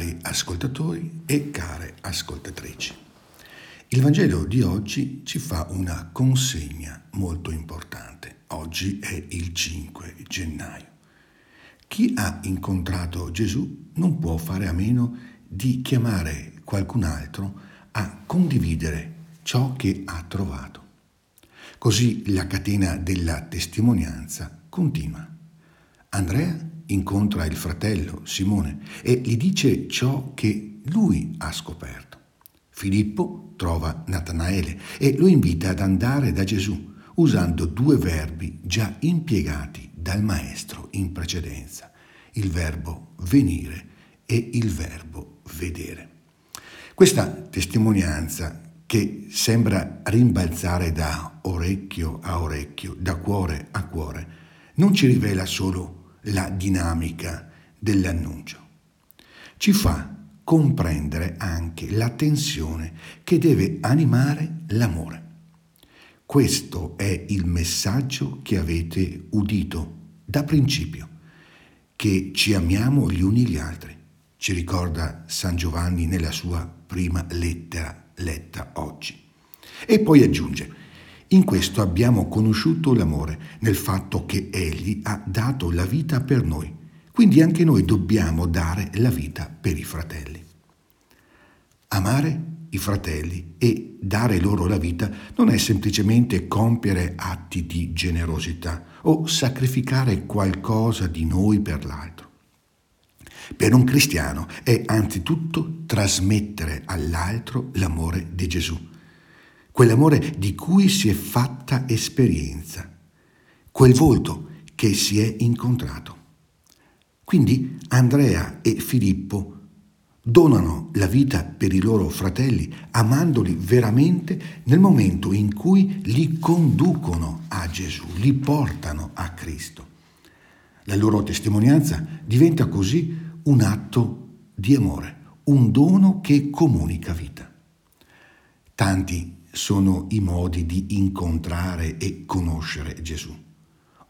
cari ascoltatori e care ascoltatrici. Il Vangelo di oggi ci fa una consegna molto importante. Oggi è il 5 gennaio. Chi ha incontrato Gesù non può fare a meno di chiamare qualcun altro a condividere ciò che ha trovato. Così la catena della testimonianza continua. Andrea incontra il fratello Simone e gli dice ciò che lui ha scoperto. Filippo trova Natanaele e lo invita ad andare da Gesù usando due verbi già impiegati dal maestro in precedenza, il verbo venire e il verbo vedere. Questa testimonianza che sembra rimbalzare da orecchio a orecchio, da cuore a cuore, non ci rivela solo la dinamica dell'annuncio. Ci fa comprendere anche la tensione che deve animare l'amore. Questo è il messaggio che avete udito da principio, che ci amiamo gli uni gli altri, ci ricorda San Giovanni nella sua prima lettera letta oggi. E poi aggiunge, in questo abbiamo conosciuto l'amore, nel fatto che Egli ha dato la vita per noi. Quindi anche noi dobbiamo dare la vita per i fratelli. Amare i fratelli e dare loro la vita non è semplicemente compiere atti di generosità o sacrificare qualcosa di noi per l'altro. Per un cristiano è anzitutto trasmettere all'altro l'amore di Gesù quell'amore di cui si è fatta esperienza, quel volto che si è incontrato. Quindi Andrea e Filippo donano la vita per i loro fratelli, amandoli veramente nel momento in cui li conducono a Gesù, li portano a Cristo. La loro testimonianza diventa così un atto di amore, un dono che comunica vita. Tanti sono i modi di incontrare e conoscere Gesù.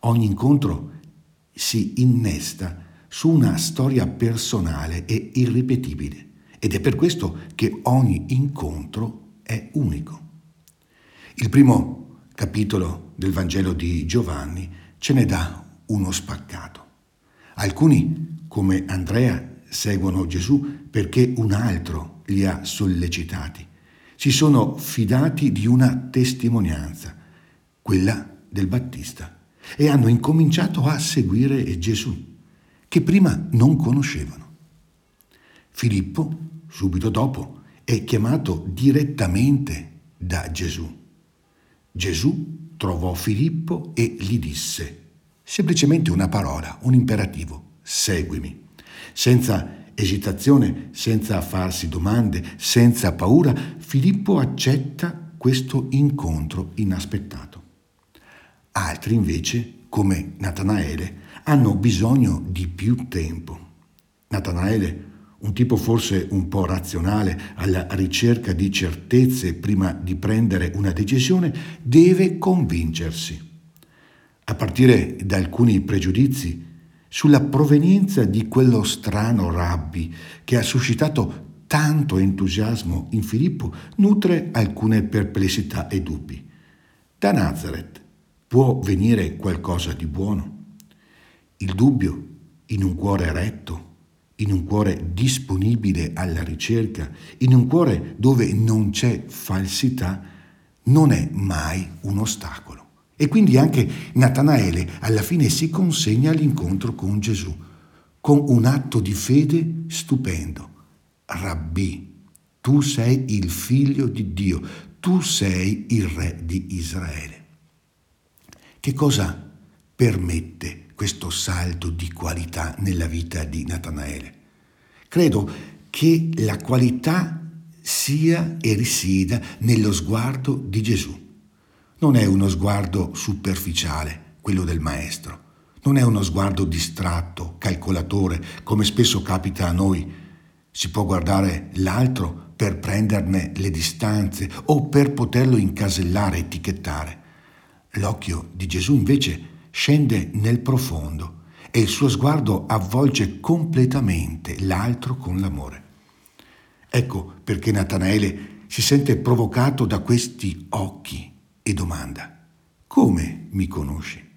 Ogni incontro si innesta su una storia personale e irripetibile ed è per questo che ogni incontro è unico. Il primo capitolo del Vangelo di Giovanni ce ne dà uno spaccato. Alcuni, come Andrea, seguono Gesù perché un altro li ha sollecitati si sono fidati di una testimonianza, quella del Battista, e hanno incominciato a seguire Gesù, che prima non conoscevano. Filippo, subito dopo, è chiamato direttamente da Gesù. Gesù trovò Filippo e gli disse semplicemente una parola, un imperativo, seguimi, senza esitazione, senza farsi domande, senza paura, Filippo accetta questo incontro inaspettato. Altri invece, come Natanaele, hanno bisogno di più tempo. Natanaele, un tipo forse un po' razionale, alla ricerca di certezze prima di prendere una decisione, deve convincersi. A partire da alcuni pregiudizi, sulla provenienza di quello strano rabbi che ha suscitato tanto entusiasmo in Filippo, nutre alcune perplessità e dubbi. Da Nazareth può venire qualcosa di buono? Il dubbio in un cuore retto, in un cuore disponibile alla ricerca, in un cuore dove non c'è falsità, non è mai un ostacolo. E quindi anche Natanaele alla fine si consegna all'incontro con Gesù, con un atto di fede stupendo. Rabbi, tu sei il figlio di Dio, tu sei il re di Israele. Che cosa permette questo salto di qualità nella vita di Natanaele? Credo che la qualità sia e risieda nello sguardo di Gesù. Non è uno sguardo superficiale, quello del maestro. Non è uno sguardo distratto, calcolatore, come spesso capita a noi. Si può guardare l'altro per prenderne le distanze o per poterlo incasellare, etichettare. L'occhio di Gesù invece scende nel profondo e il suo sguardo avvolge completamente l'altro con l'amore. Ecco perché Natanaele si sente provocato da questi occhi e domanda, come mi conosci?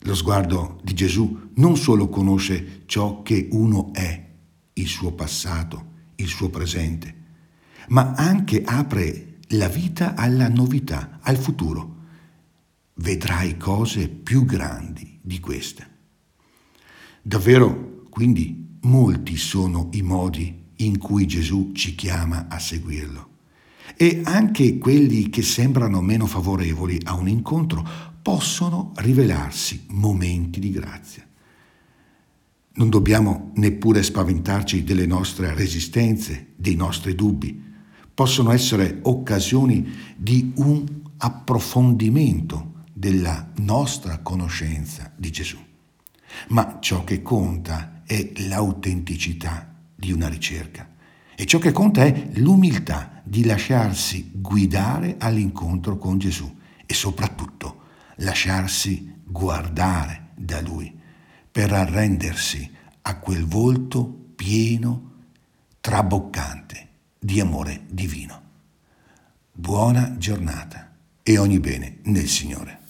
Lo sguardo di Gesù non solo conosce ciò che uno è, il suo passato, il suo presente, ma anche apre la vita alla novità, al futuro. Vedrai cose più grandi di queste. Davvero, quindi, molti sono i modi in cui Gesù ci chiama a seguirlo. E anche quelli che sembrano meno favorevoli a un incontro possono rivelarsi momenti di grazia. Non dobbiamo neppure spaventarci delle nostre resistenze, dei nostri dubbi. Possono essere occasioni di un approfondimento della nostra conoscenza di Gesù. Ma ciò che conta è l'autenticità di una ricerca. E ciò che conta è l'umiltà di lasciarsi guidare all'incontro con Gesù e soprattutto lasciarsi guardare da Lui per arrendersi a quel volto pieno, traboccante di amore divino. Buona giornata e ogni bene nel Signore.